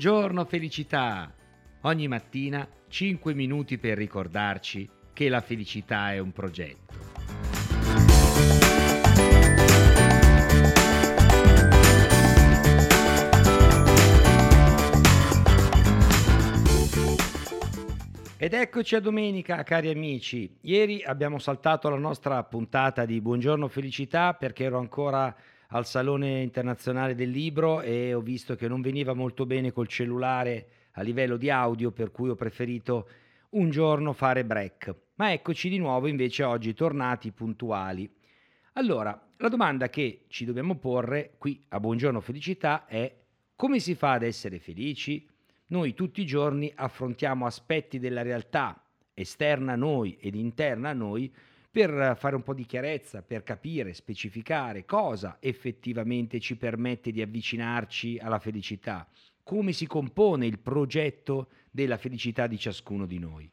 Buongiorno felicità! Ogni mattina 5 minuti per ricordarci che la felicità è un progetto. Ed eccoci a domenica, cari amici. Ieri abbiamo saltato la nostra puntata di Buongiorno Felicità perché ero ancora al Salone Internazionale del Libro e ho visto che non veniva molto bene col cellulare a livello di audio, per cui ho preferito un giorno fare break. Ma eccoci di nuovo invece oggi tornati puntuali. Allora, la domanda che ci dobbiamo porre qui a Buongiorno Felicità è come si fa ad essere felici? Noi tutti i giorni affrontiamo aspetti della realtà esterna a noi ed interna a noi per fare un po' di chiarezza, per capire, specificare cosa effettivamente ci permette di avvicinarci alla felicità, come si compone il progetto della felicità di ciascuno di noi.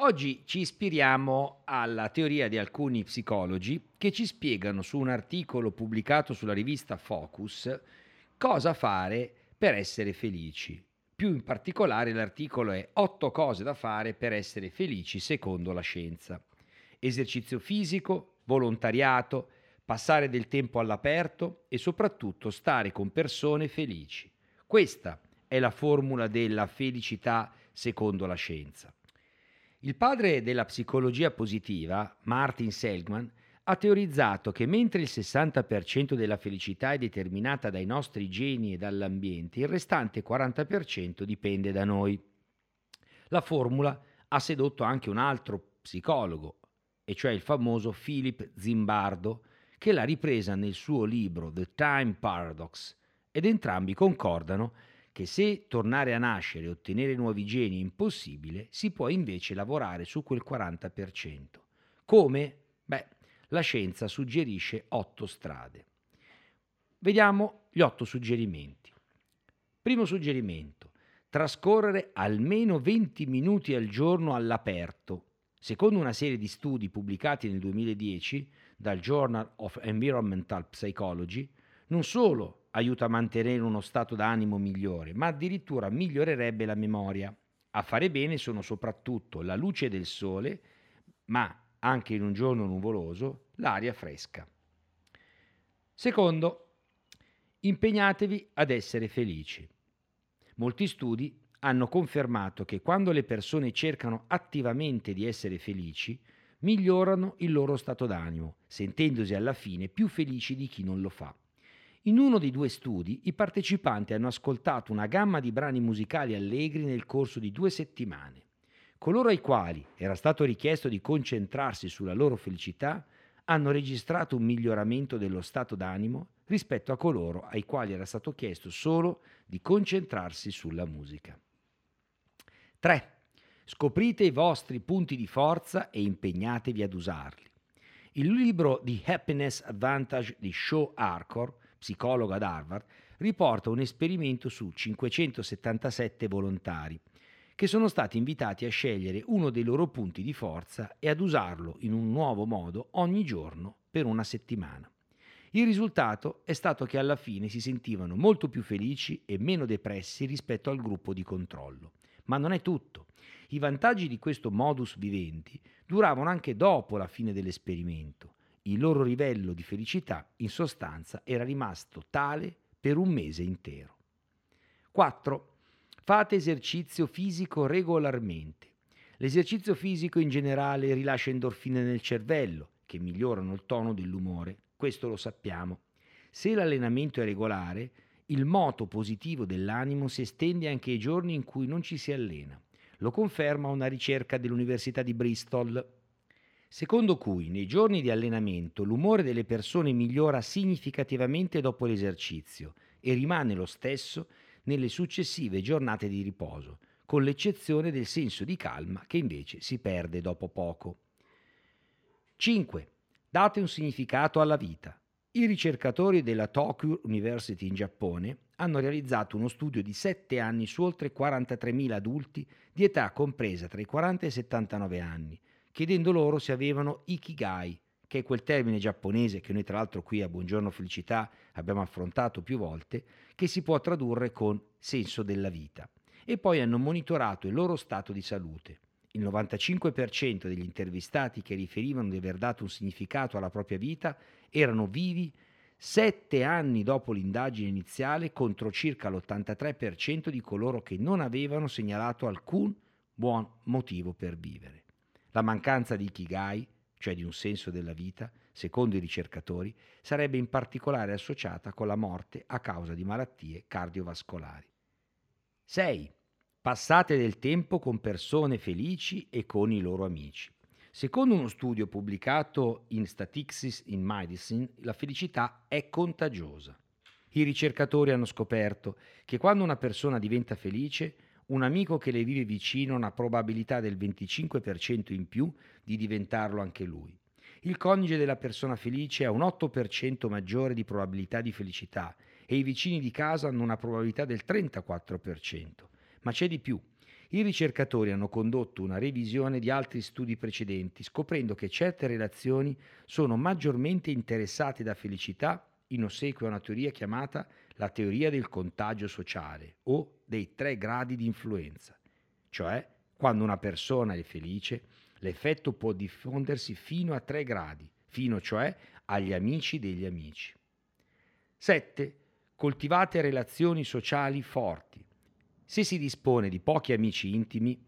Oggi ci ispiriamo alla teoria di alcuni psicologi che ci spiegano su un articolo pubblicato sulla rivista Focus cosa fare per essere felici. Più in particolare l'articolo è 8 cose da fare per essere felici secondo la scienza esercizio fisico, volontariato, passare del tempo all'aperto e soprattutto stare con persone felici. Questa è la formula della felicità secondo la scienza. Il padre della psicologia positiva, Martin Seligman, ha teorizzato che mentre il 60% della felicità è determinata dai nostri geni e dall'ambiente, il restante 40% dipende da noi. La formula ha sedotto anche un altro psicologo, e cioè il famoso Philip Zimbardo, che l'ha ripresa nel suo libro The Time Paradox, ed entrambi concordano che se tornare a nascere e ottenere nuovi geni è impossibile, si può invece lavorare su quel 40%. Come? Beh, la scienza suggerisce otto strade. Vediamo gli otto suggerimenti. Primo suggerimento, trascorrere almeno 20 minuti al giorno all'aperto Secondo una serie di studi pubblicati nel 2010 dal Journal of Environmental Psychology, non solo aiuta a mantenere uno stato d'animo migliore, ma addirittura migliorerebbe la memoria. A fare bene sono soprattutto la luce del sole, ma anche in un giorno nuvoloso, l'aria fresca. Secondo, impegnatevi ad essere felici. Molti studi hanno confermato che quando le persone cercano attivamente di essere felici, migliorano il loro stato d'animo, sentendosi alla fine più felici di chi non lo fa. In uno dei due studi i partecipanti hanno ascoltato una gamma di brani musicali allegri nel corso di due settimane. Coloro ai quali era stato richiesto di concentrarsi sulla loro felicità hanno registrato un miglioramento dello stato d'animo rispetto a coloro ai quali era stato chiesto solo di concentrarsi sulla musica. 3. Scoprite i vostri punti di forza e impegnatevi ad usarli. Il libro di Happiness Advantage di Shaw Arcor, psicologo ad Harvard, riporta un esperimento su 577 volontari che sono stati invitati a scegliere uno dei loro punti di forza e ad usarlo in un nuovo modo ogni giorno per una settimana. Il risultato è stato che alla fine si sentivano molto più felici e meno depressi rispetto al gruppo di controllo. Ma non è tutto. I vantaggi di questo modus vivendi duravano anche dopo la fine dell'esperimento. Il loro livello di felicità, in sostanza, era rimasto tale per un mese intero. 4. Fate esercizio fisico regolarmente. L'esercizio fisico in generale rilascia endorfine nel cervello, che migliorano il tono dell'umore, questo lo sappiamo. Se l'allenamento è regolare, il moto positivo dell'animo si estende anche ai giorni in cui non ci si allena. Lo conferma una ricerca dell'Università di Bristol, secondo cui nei giorni di allenamento l'umore delle persone migliora significativamente dopo l'esercizio e rimane lo stesso nelle successive giornate di riposo, con l'eccezione del senso di calma che invece si perde dopo poco. 5. Date un significato alla vita. I ricercatori della Tokyo University in Giappone hanno realizzato uno studio di 7 anni su oltre 43.000 adulti di età compresa tra i 40 e i 79 anni, chiedendo loro se avevano ikigai, che è quel termine giapponese che noi tra l'altro qui a Buongiorno Felicità abbiamo affrontato più volte, che si può tradurre con senso della vita. E poi hanno monitorato il loro stato di salute. Il 95% degli intervistati che riferivano di aver dato un significato alla propria vita erano vivi sette anni dopo l'indagine iniziale contro circa l'83% di coloro che non avevano segnalato alcun buon motivo per vivere. La mancanza di Ikigai, cioè di un senso della vita, secondo i ricercatori, sarebbe in particolare associata con la morte a causa di malattie cardiovascolari. 6. Passate del tempo con persone felici e con i loro amici. Secondo uno studio pubblicato in Statistics in Medicine, la felicità è contagiosa. I ricercatori hanno scoperto che quando una persona diventa felice, un amico che le vive vicino ha una probabilità del 25% in più di diventarlo anche lui. Il coniuge della persona felice ha un 8% maggiore di probabilità di felicità e i vicini di casa hanno una probabilità del 34%. Ma c'è di più. I ricercatori hanno condotto una revisione di altri studi precedenti, scoprendo che certe relazioni sono maggiormente interessate da felicità in ossequio a una teoria chiamata la teoria del contagio sociale o dei tre gradi di influenza. Cioè, quando una persona è felice, l'effetto può diffondersi fino a tre gradi, fino cioè agli amici degli amici. 7. Coltivate relazioni sociali forti. Se si dispone di pochi amici intimi,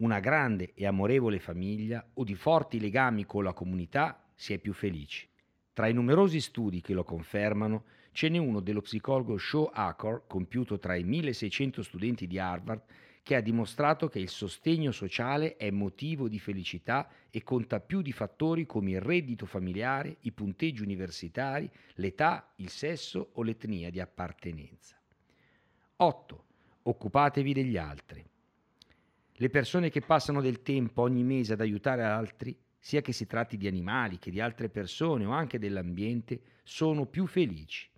una grande e amorevole famiglia o di forti legami con la comunità, si è più felici. Tra i numerosi studi che lo confermano, ce n'è uno dello psicologo Shaw Acor, compiuto tra i 1600 studenti di Harvard, che ha dimostrato che il sostegno sociale è motivo di felicità e conta più di fattori come il reddito familiare, i punteggi universitari, l'età, il sesso o l'etnia di appartenenza. 8 occupatevi degli altri. Le persone che passano del tempo ogni mese ad aiutare altri, sia che si tratti di animali che di altre persone o anche dell'ambiente, sono più felici.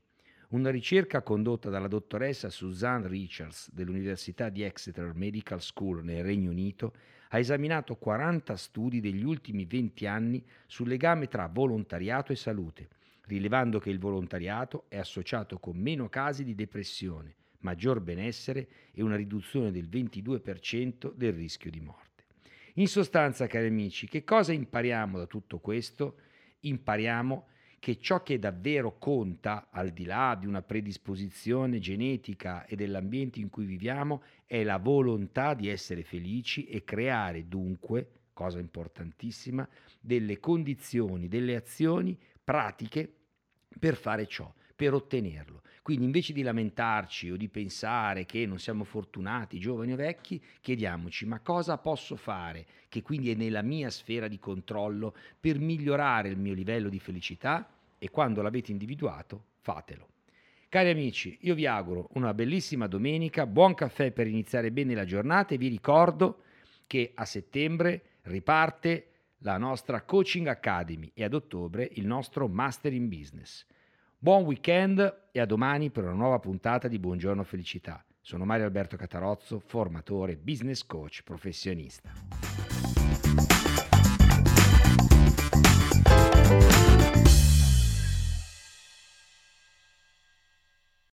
Una ricerca condotta dalla dottoressa Suzanne Richards dell'Università di Exeter Medical School nel Regno Unito ha esaminato 40 studi degli ultimi 20 anni sul legame tra volontariato e salute, rilevando che il volontariato è associato con meno casi di depressione, maggior benessere e una riduzione del 22% del rischio di morte. In sostanza, cari amici, che cosa impariamo da tutto questo? Impariamo che ciò che davvero conta, al di là di una predisposizione genetica e dell'ambiente in cui viviamo, è la volontà di essere felici e creare dunque, cosa importantissima, delle condizioni, delle azioni pratiche per fare ciò per ottenerlo. Quindi invece di lamentarci o di pensare che non siamo fortunati, giovani o vecchi, chiediamoci ma cosa posso fare, che quindi è nella mia sfera di controllo, per migliorare il mio livello di felicità e quando l'avete individuato, fatelo. Cari amici, io vi auguro una bellissima domenica, buon caffè per iniziare bene la giornata e vi ricordo che a settembre riparte la nostra Coaching Academy e ad ottobre il nostro Master in Business. Buon weekend e a domani per una nuova puntata di Buongiorno Felicità. Sono Mario Alberto Catarozzo, formatore, business coach, professionista.